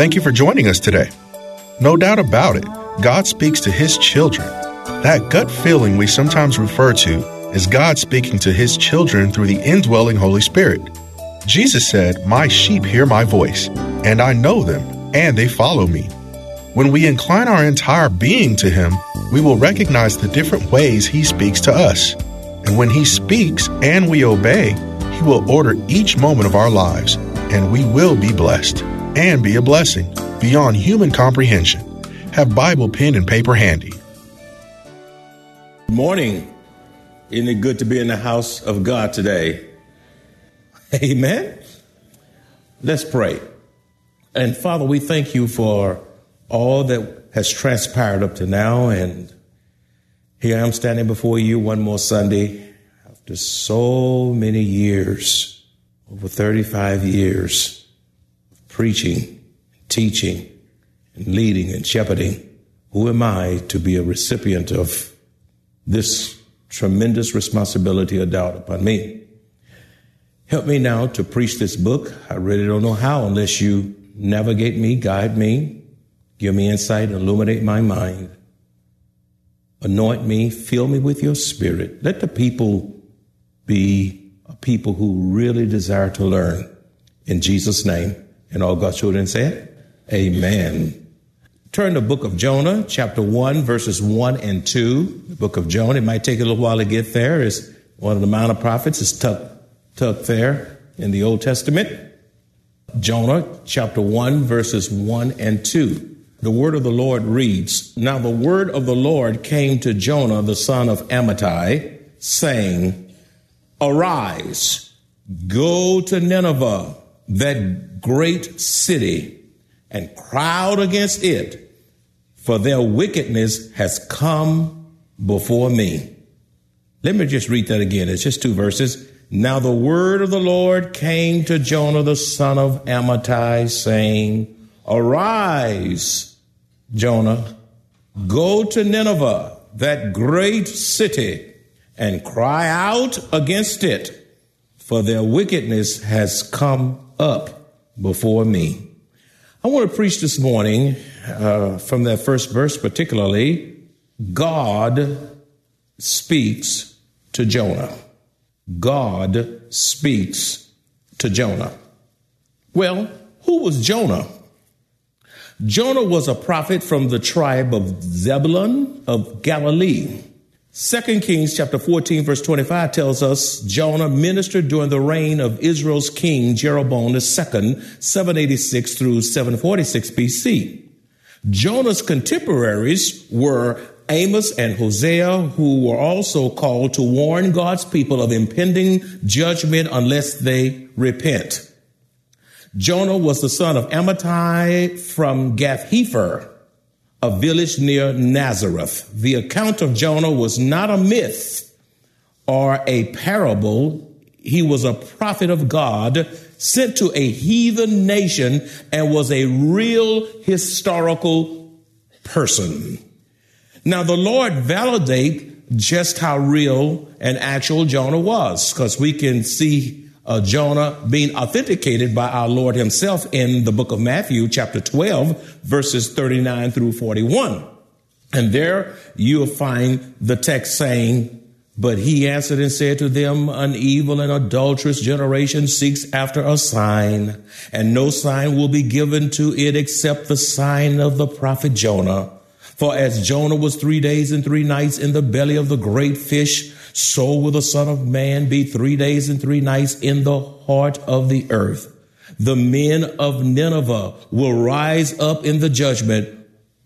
Thank you for joining us today. No doubt about it, God speaks to His children. That gut feeling we sometimes refer to is God speaking to His children through the indwelling Holy Spirit. Jesus said, My sheep hear my voice, and I know them, and they follow me. When we incline our entire being to Him, we will recognize the different ways He speaks to us. And when He speaks and we obey, He will order each moment of our lives, and we will be blessed and be a blessing beyond human comprehension. Have Bible pen and paper handy. Good morning. Isn't it good to be in the house of God today? Amen. Let's pray. And Father, we thank you for all that has transpired up to now. And here I'm standing before you one more Sunday after so many years, over 35 years preaching, teaching, and leading and shepherding. Who am I to be a recipient of this tremendous responsibility doubt upon me? Help me now to preach this book. I really don't know how unless you navigate me, guide me, give me insight, illuminate my mind. Anoint me, fill me with your spirit. Let the people be people who really desire to learn. In Jesus' name. And all God's children said, Amen. Turn to the book of Jonah, chapter 1, verses 1 and 2. The book of Jonah, it might take a little while to get there. It's one of the minor prophets. It's tucked, tucked there in the Old Testament. Jonah, chapter 1, verses 1 and 2. The word of the Lord reads Now the word of the Lord came to Jonah, the son of Amittai, saying, Arise, go to Nineveh, that great city, and crowd against it, for their wickedness has come before me. Let me just read that again. It's just two verses. Now the word of the Lord came to Jonah, the son of Amittai, saying, Arise, Jonah, go to Nineveh, that great city, and cry out against it, for their wickedness has come up before me. I want to preach this morning uh, from that first verse, particularly God speaks to Jonah. God speaks to Jonah. Well, who was Jonah? Jonah was a prophet from the tribe of Zebulun of Galilee. Second Kings chapter 14 verse 25 tells us Jonah ministered during the reign of Israel's king Jeroboam II, 786 through 746 BC. Jonah's contemporaries were Amos and Hosea, who were also called to warn God's people of impending judgment unless they repent. Jonah was the son of Amittai from Gath Hepher, a village near Nazareth. The account of Jonah was not a myth or a parable. He was a prophet of God sent to a heathen nation and was a real historical person. Now the Lord validate just how real and actual Jonah was because we can see uh, Jonah being authenticated by our Lord himself in the book of Matthew, chapter 12, verses 39 through 41. And there you'll find the text saying, but he answered and said to them, An evil and adulterous generation seeks after a sign, and no sign will be given to it except the sign of the prophet Jonah. For as Jonah was three days and three nights in the belly of the great fish, so will the Son of Man be three days and three nights in the heart of the earth. The men of Nineveh will rise up in the judgment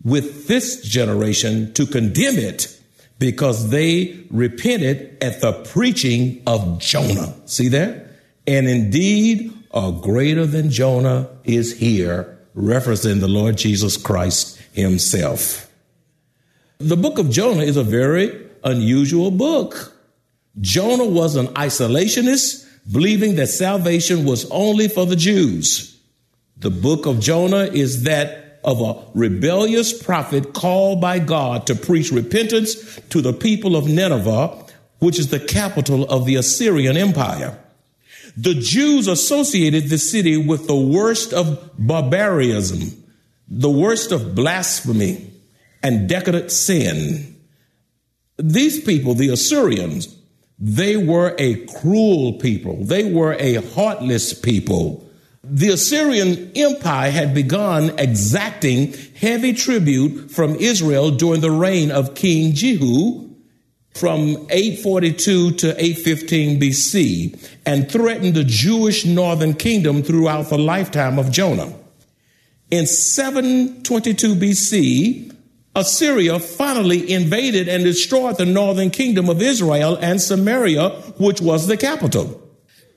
with this generation to condemn it because they repented at the preaching of Jonah. See there? And indeed, a greater than Jonah is here, referencing the Lord Jesus Christ himself. The book of Jonah is a very unusual book. Jonah was an isolationist, believing that salvation was only for the Jews. The book of Jonah is that of a rebellious prophet called by God to preach repentance to the people of Nineveh, which is the capital of the Assyrian Empire. The Jews associated the city with the worst of barbarism, the worst of blasphemy and decadent sin. These people, the Assyrians, they were a cruel people. They were a heartless people. The Assyrian Empire had begun exacting heavy tribute from Israel during the reign of King Jehu from 842 to 815 BC and threatened the Jewish northern kingdom throughout the lifetime of Jonah. In 722 BC, Assyria finally invaded and destroyed the northern kingdom of Israel and Samaria, which was the capital.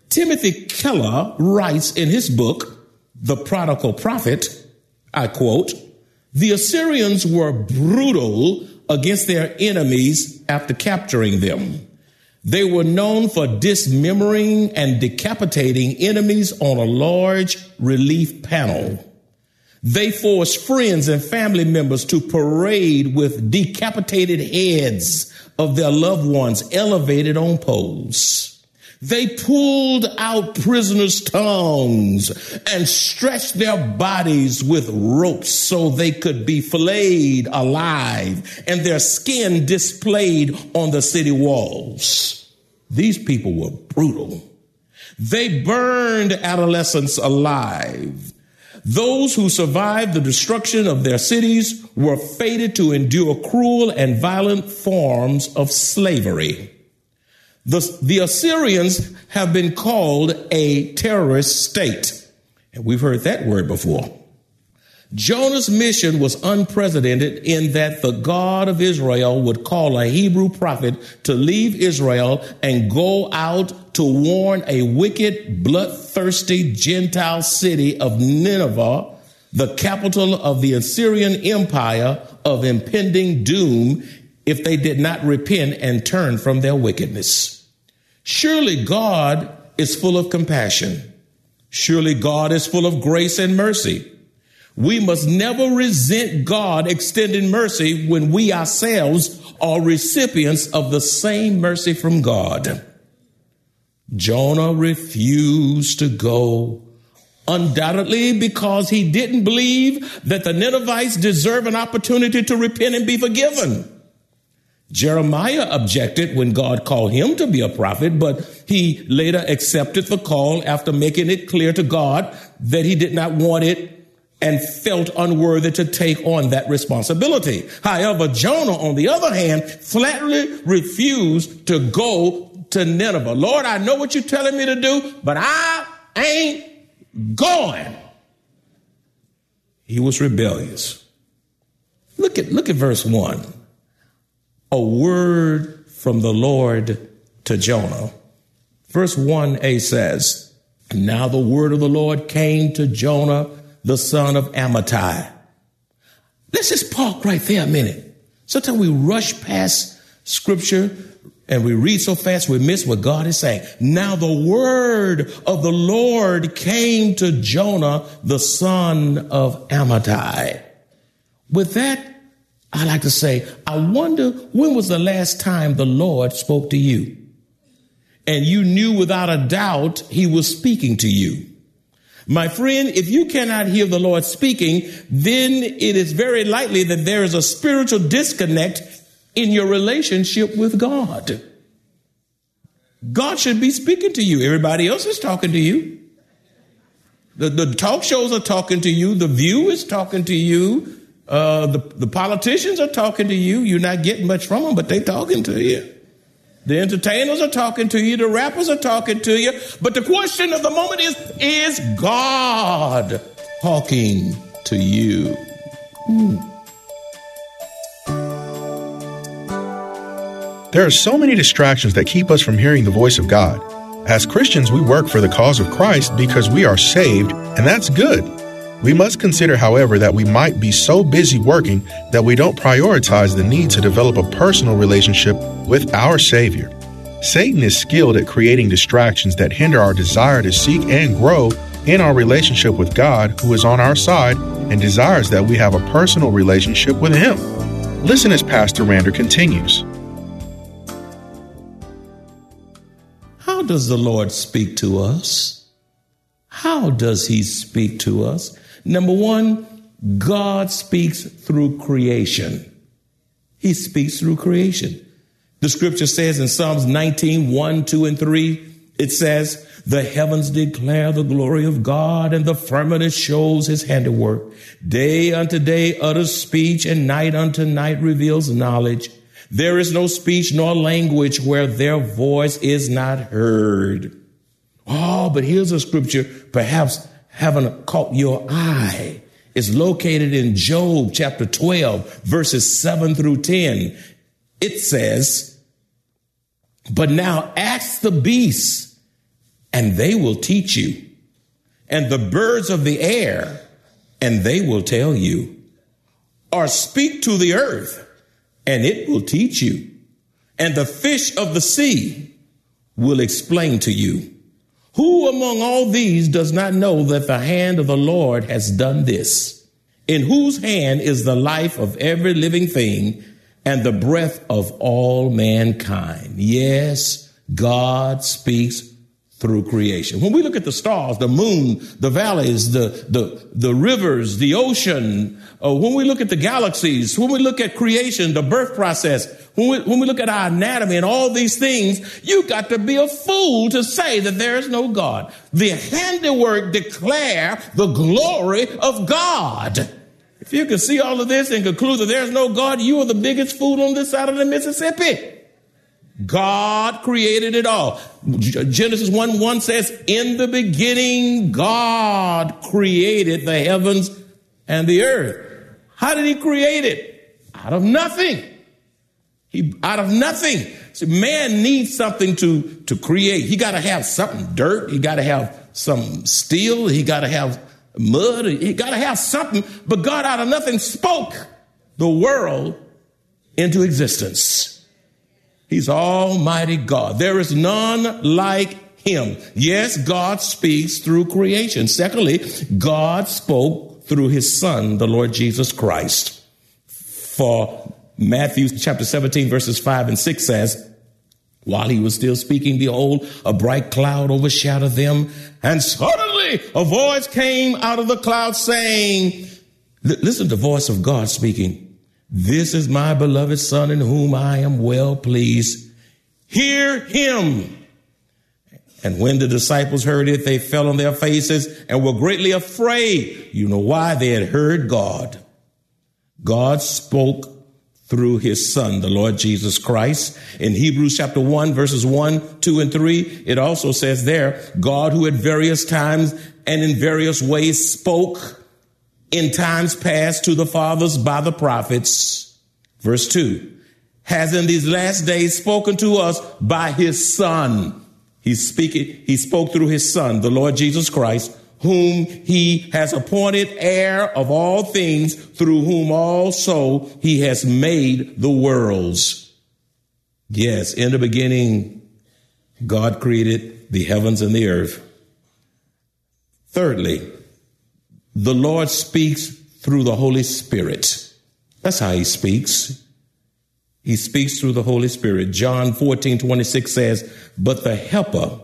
Timothy Keller writes in his book, The Prodigal Prophet, I quote, the Assyrians were brutal against their enemies after capturing them. They were known for dismembering and decapitating enemies on a large relief panel. They forced friends and family members to parade with decapitated heads of their loved ones elevated on poles. They pulled out prisoners' tongues and stretched their bodies with ropes so they could be filleted alive and their skin displayed on the city walls. These people were brutal. They burned adolescents alive. Those who survived the destruction of their cities were fated to endure cruel and violent forms of slavery. The, the Assyrians have been called a terrorist state. And we've heard that word before. Jonah's mission was unprecedented in that the God of Israel would call a Hebrew prophet to leave Israel and go out to warn a wicked, bloodthirsty Gentile city of Nineveh, the capital of the Assyrian Empire, of impending doom if they did not repent and turn from their wickedness. Surely God is full of compassion. Surely God is full of grace and mercy. We must never resent God extending mercy when we ourselves are recipients of the same mercy from God. Jonah refused to go, undoubtedly because he didn't believe that the Ninevites deserve an opportunity to repent and be forgiven. Jeremiah objected when God called him to be a prophet, but he later accepted the call after making it clear to God that he did not want it and felt unworthy to take on that responsibility. However, Jonah, on the other hand, flatly refused to go to Nineveh. Lord, I know what you're telling me to do, but I ain't going. He was rebellious. Look at, look at verse one a word from the Lord to Jonah. Verse 1a says, Now the word of the Lord came to Jonah, the son of Amittai. Let's just park right there a minute. Sometimes we rush past scripture and we read so fast we miss what God is saying. Now the word of the Lord came to Jonah, the son of Amittai. With that I like to say, I wonder when was the last time the Lord spoke to you? And you knew without a doubt he was speaking to you. My friend, if you cannot hear the Lord speaking, then it is very likely that there is a spiritual disconnect in your relationship with God. God should be speaking to you. Everybody else is talking to you. The, the talk shows are talking to you. The view is talking to you. Uh, the, the politicians are talking to you. You're not getting much from them, but they're talking to you. The entertainers are talking to you. The rappers are talking to you. But the question of the moment is, is God talking to you? Hmm. There are so many distractions that keep us from hearing the voice of God. As Christians, we work for the cause of Christ because we are saved, and that's good. We must consider, however, that we might be so busy working that we don't prioritize the need to develop a personal relationship with our Savior. Satan is skilled at creating distractions that hinder our desire to seek and grow in our relationship with God, who is on our side and desires that we have a personal relationship with Him. Listen as Pastor Rander continues. Does the Lord speak to us? How does He speak to us? Number one, God speaks through creation. He speaks through creation. The scripture says in Psalms 19, 1, 2, and 3, it says, The heavens declare the glory of God, and the firmament shows his handiwork. Day unto day utters speech, and night unto night reveals knowledge. There is no speech nor language where their voice is not heard. Oh, but here's a scripture perhaps haven't caught your eye. It's located in Job chapter 12, verses 7 through 10. It says, But now ask the beasts, and they will teach you, and the birds of the air, and they will tell you. Or speak to the earth, and it will teach you. And the fish of the sea will explain to you. Who among all these does not know that the hand of the Lord has done this? In whose hand is the life of every living thing and the breath of all mankind? Yes, God speaks through creation. When we look at the stars, the moon, the valleys, the, the, the rivers, the ocean, uh, when we look at the galaxies, when we look at creation, the birth process, when we, when we look at our anatomy and all these things, you got to be a fool to say that there is no God. The handiwork declare the glory of God. If you can see all of this and conclude that there's no God, you are the biggest fool on this side of the Mississippi. God created it all. Genesis 1 1 says, In the beginning, God created the heavens and the earth. How did he create it? Out of nothing. He out of nothing. So man needs something to, to create. He got to have something dirt. He got to have some steel. He got to have mud. He got to have something. But God out of nothing spoke the world into existence. He's Almighty God. There is none like him. Yes, God speaks through creation. Secondly, God spoke through his son, the Lord Jesus Christ. For Matthew chapter 17 verses 5 and 6 says, while he was still speaking, behold, a bright cloud overshadowed them, and suddenly a voice came out of the cloud saying, listen to the voice of God speaking. This is my beloved son in whom I am well pleased. Hear him. And when the disciples heard it, they fell on their faces and were greatly afraid. You know why? They had heard God. God spoke through his son, the Lord Jesus Christ. In Hebrews chapter 1, verses 1, 2, and 3, it also says there, God who at various times and in various ways spoke in times past to the fathers by the prophets. Verse 2 has in these last days spoken to us by his son. He's speaking, he spoke through his son, the Lord Jesus Christ, whom he has appointed heir of all things, through whom also he has made the worlds. Yes, in the beginning, God created the heavens and the earth. Thirdly, the Lord speaks through the Holy Spirit. That's how he speaks. He speaks through the Holy Spirit. John 14, 26 says, But the helper,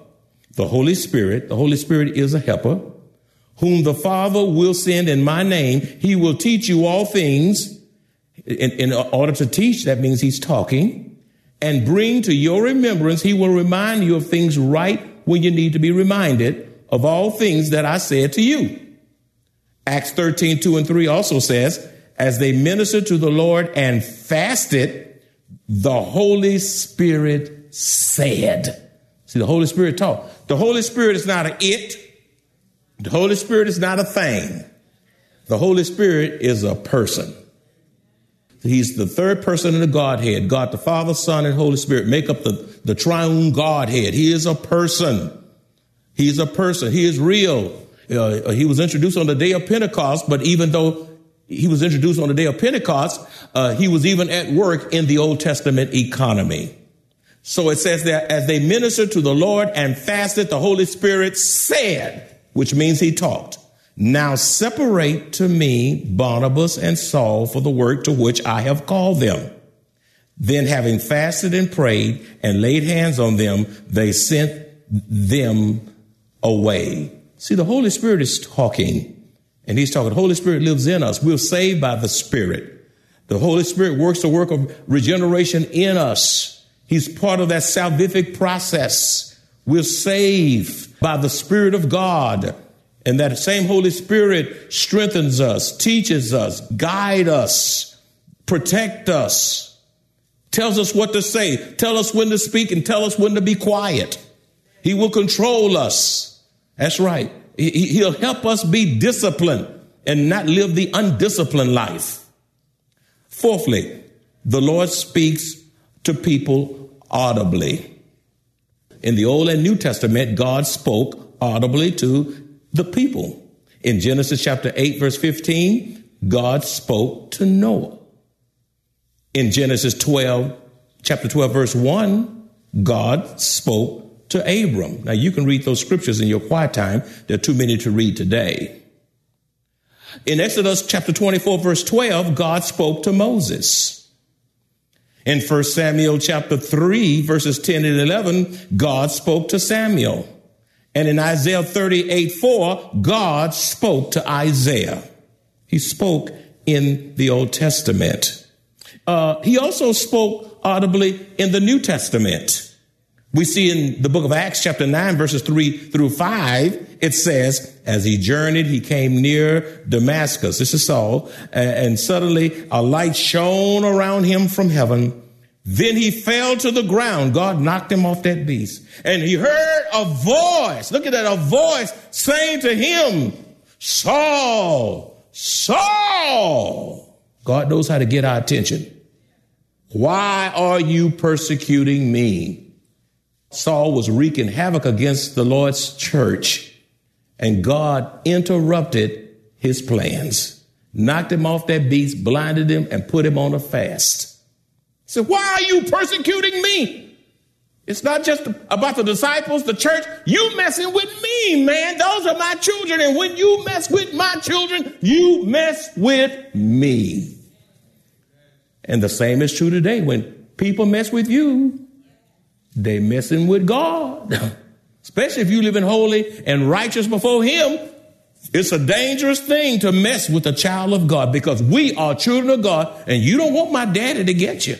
the Holy Spirit, the Holy Spirit is a helper, whom the Father will send in my name. He will teach you all things. In, in order to teach, that means he's talking. And bring to your remembrance, he will remind you of things right when you need to be reminded of all things that I said to you. Acts 13, 2 and 3 also says, as they ministered to the Lord and fasted, the Holy Spirit said. See, the Holy Spirit taught. The Holy Spirit is not an it. The Holy Spirit is not a thing. The Holy Spirit is a person. He's the third person in the Godhead. God the Father, Son, and Holy Spirit make up the, the triune Godhead. He is a person. He's a person. He is real. Uh, he was introduced on the day of Pentecost, but even though he was introduced on the day of Pentecost, uh, he was even at work in the Old Testament economy. So it says that as they ministered to the Lord and fasted, the Holy Spirit said, which means he talked, now separate to me Barnabas and Saul for the work to which I have called them. Then having fasted and prayed and laid hands on them, they sent them away. See, the Holy Spirit is talking. And he's talking, the Holy Spirit lives in us. We're saved by the Spirit. The Holy Spirit works the work of regeneration in us. He's part of that salvific process. We're saved by the Spirit of God. And that same Holy Spirit strengthens us, teaches us, guide us, protect us, tells us what to say, tell us when to speak, and tell us when to be quiet. He will control us. That's right. He'll help us be disciplined and not live the undisciplined life. Fourthly, the Lord speaks to people audibly. In the Old and New Testament, God spoke audibly to the people. In Genesis chapter 8, verse 15, God spoke to Noah. In Genesis 12, chapter 12, verse 1, God spoke to Abram. Now you can read those scriptures in your quiet time. There are too many to read today. In Exodus chapter 24, verse 12, God spoke to Moses. In 1 Samuel chapter 3, verses 10 and 11, God spoke to Samuel. And in Isaiah 38 4, God spoke to Isaiah. He spoke in the Old Testament. Uh, he also spoke audibly in the New Testament. We see in the book of Acts, chapter 9, verses 3 through 5, it says, As he journeyed, he came near Damascus. This is Saul. And suddenly a light shone around him from heaven. Then he fell to the ground. God knocked him off that beast. And he heard a voice. Look at that, a voice saying to him, Saul, Saul. God knows how to get our attention. Why are you persecuting me? Saul was wreaking havoc against the Lord's church, and God interrupted his plans, knocked him off that beast, blinded him, and put him on a fast. So why are you persecuting me? It's not just about the disciples, the church. You messing with me, man. Those are my children. And when you mess with my children, you mess with me. And the same is true today. When people mess with you, they messing with God. Especially if you live in holy and righteous before him. It's a dangerous thing to mess with a child of God because we are children of God and you don't want my daddy to get you.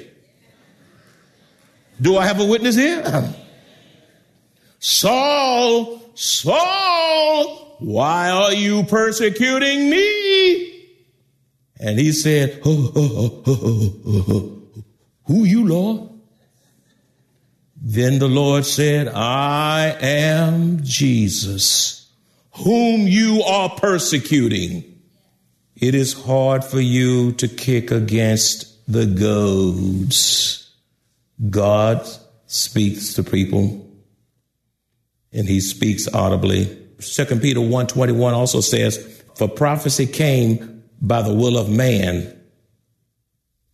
Do I have a witness here? Saul, Saul, why are you persecuting me? And he said, oh, oh, oh, Who you, Lord? Then the Lord said, I am Jesus, whom you are persecuting. It is hard for you to kick against the goads. God speaks to people and he speaks audibly. Second Peter 121 also says, For prophecy came by the will of man,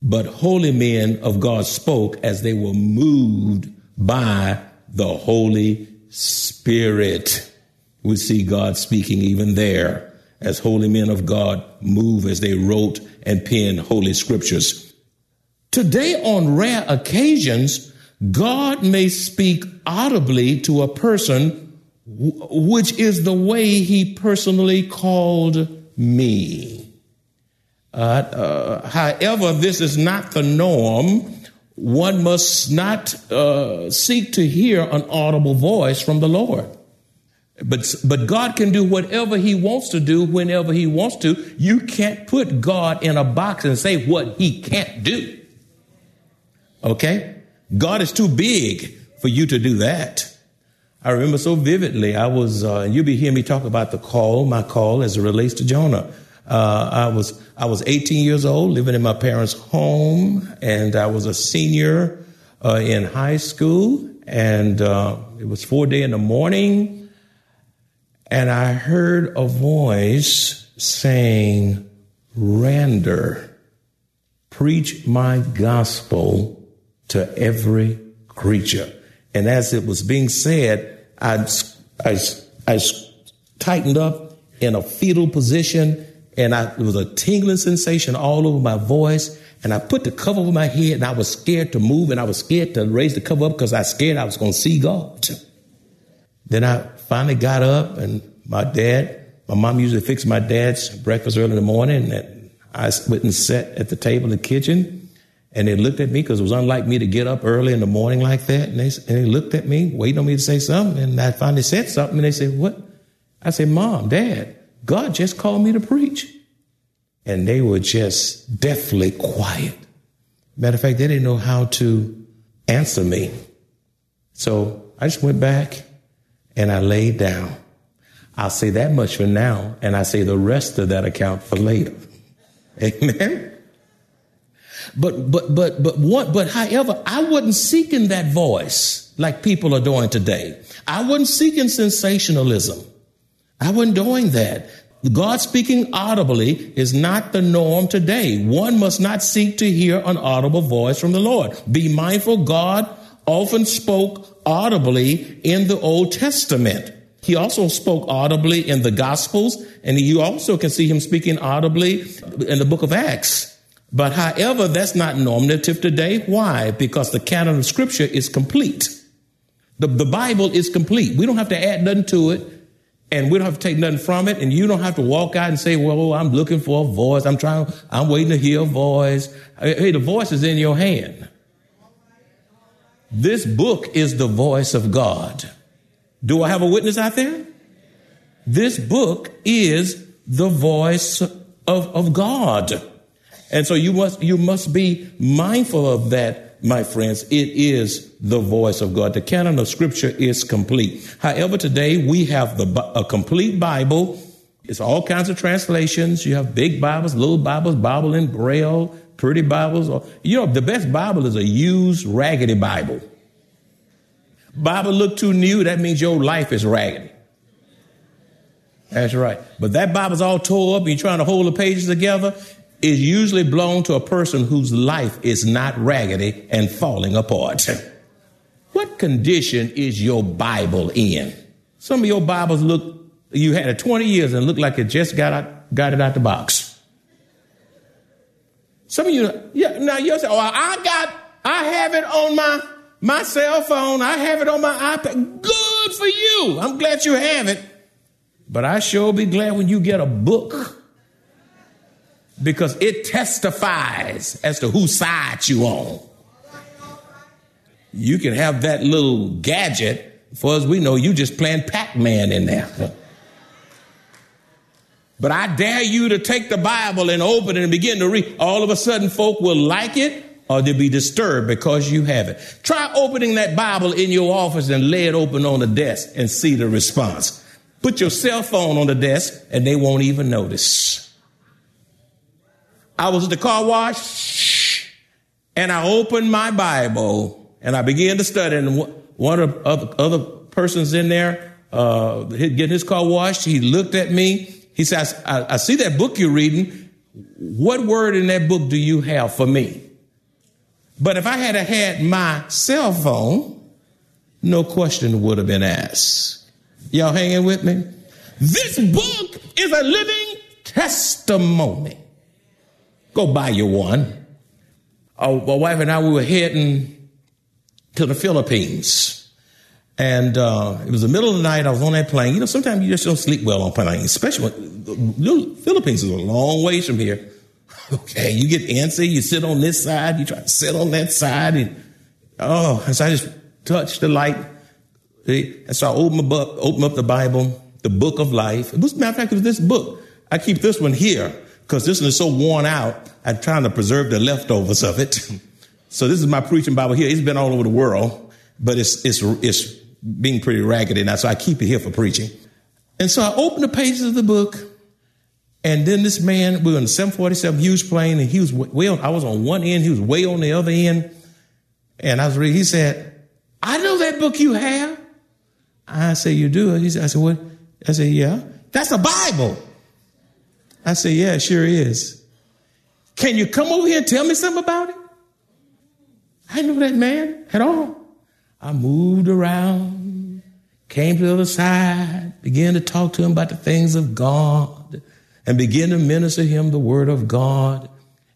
but holy men of God spoke as they were moved by the Holy Spirit. We see God speaking even there as holy men of God move as they wrote and penned holy scriptures. Today, on rare occasions, God may speak audibly to a person, which is the way he personally called me. Uh, uh, however, this is not the norm. One must not uh, seek to hear an audible voice from the Lord. But, but God can do whatever he wants to do whenever he wants to. You can't put God in a box and say what he can't do. Okay? God is too big for you to do that. I remember so vividly. I was, uh, and you'll be hearing me talk about the call, my call as it relates to Jonah. Uh, I was, I was 18 years old, living in my parents' home, and I was a senior uh, in high school, and uh, it was four day in the morning, and I heard a voice saying, "Rander, preach my gospel to every creature. And as it was being said, I, I, I tightened up in a fetal position and I, it was a tingling sensation all over my voice. And I put the cover over my head and I was scared to move and I was scared to raise the cover up because I was scared I was going to see God. Then I finally got up and my dad My mom usually fixed my dad's breakfast early in the morning, and I went and sat at the table in the kitchen. And they looked at me because it was unlike me to get up early in the morning like that. And they, and they looked at me, waiting on me to say something. And I finally said something, and they said, What? I said, Mom, Dad, God just called me to preach. And they were just deathly quiet. Matter of fact, they didn't know how to answer me. So I just went back and I laid down. I'll say that much for now, and I say the rest of that account for later. Amen. But but but but what but however, I wasn't seeking that voice like people are doing today. I wasn't seeking sensationalism. I wasn't doing that. God speaking audibly is not the norm today. One must not seek to hear an audible voice from the Lord. Be mindful, God often spoke audibly in the Old Testament. He also spoke audibly in the Gospels, and you also can see him speaking audibly in the book of Acts. But however, that's not normative today. Why? Because the canon of Scripture is complete. The, the Bible is complete. We don't have to add nothing to it and we don't have to take nothing from it. And you don't have to walk out and say, well, oh, I'm looking for a voice. I'm trying, I'm waiting to hear a voice. Hey, the voice is in your hand. This book is the voice of God. Do I have a witness out there? This book is the voice of, of God. And so you must, you must be mindful of that my friends, it is the voice of God. The canon of scripture is complete. However, today we have the, a complete Bible. It's all kinds of translations. You have big Bibles, little Bibles, Bible in Braille, pretty Bibles. Or, you know, the best Bible is a used, raggedy Bible. Bible look too new, that means your life is raggedy. That's right. But that Bible's all tore up, you're trying to hold the pages together is usually blown to a person whose life is not raggedy and falling apart. What condition is your Bible in? Some of your Bibles look, you had it 20 years and look like it just got out, got it out the box. Some of you, yeah, now you'll say, oh, I got, I have it on my, my cell phone. I have it on my iPad. Good for you. I'm glad you have it. But I sure be glad when you get a book because it testifies as to whose side you on. You can have that little gadget. For as we know, you just playing Pac-Man in there. But I dare you to take the Bible and open it and begin to read. All of a sudden, folk will like it or they'll be disturbed because you have it. Try opening that Bible in your office and lay it open on the desk and see the response. Put your cell phone on the desk and they won't even notice. I was at the car wash and I opened my Bible and I began to study. And one of the other, other persons in there, uh, getting his car washed, he looked at me. He says, I, I see that book you're reading. What word in that book do you have for me? But if I had had my cell phone, no question would have been asked. Y'all hanging with me? This book is a living testimony. Go buy you one. Uh, my wife and I, we were heading to the Philippines. And uh, it was the middle of the night. I was on that plane. You know, sometimes you just don't sleep well on planes, especially when the Philippines is a long ways from here. Okay, you get antsy. You sit on this side. You try to sit on that side. And, oh, and so I just touched the light. And so I opened, book, opened up the Bible, the book of life. It was, matter of fact, it was this book. I keep this one here because this one is so worn out. I'm trying to preserve the leftovers of it. so this is my preaching Bible here. It's been all over the world, but it's it's it's being pretty raggedy now. So I keep it here for preaching. And so I opened the pages of the book, and then this man, we were in the 747 huge plane, and he was way on. I was on one end, he was way on the other end, and I was reading. He said, "I know that book you have." I said, "You do?" He said, "I said what?" I said, "Yeah, that's a Bible." I said, Yeah, it sure is. Can you come over here and tell me something about it? I know that man at all. I moved around, came to the other side, began to talk to him about the things of God, and began to minister him the word of God.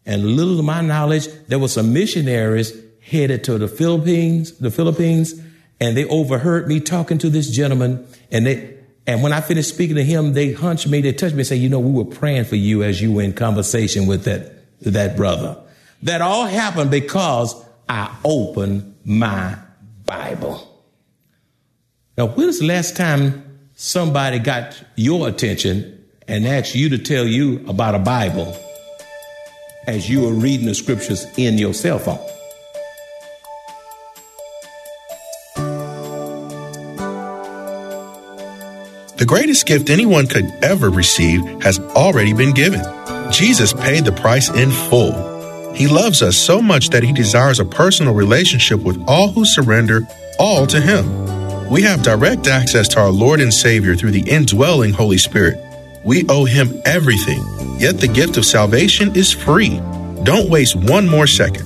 And little to my knowledge, there were some missionaries headed to the Philippines, the Philippines, and they overheard me talking to this gentleman, and they And when I finished speaking to him, they hunched me, they touched me and said, you know, we were praying for you as you were in conversation with that, that brother. That all happened because I opened my Bible. Now, when's the last time somebody got your attention and asked you to tell you about a Bible as you were reading the scriptures in your cell phone? The greatest gift anyone could ever receive has already been given. Jesus paid the price in full. He loves us so much that he desires a personal relationship with all who surrender all to him. We have direct access to our Lord and Savior through the indwelling Holy Spirit. We owe him everything, yet the gift of salvation is free. Don't waste one more second.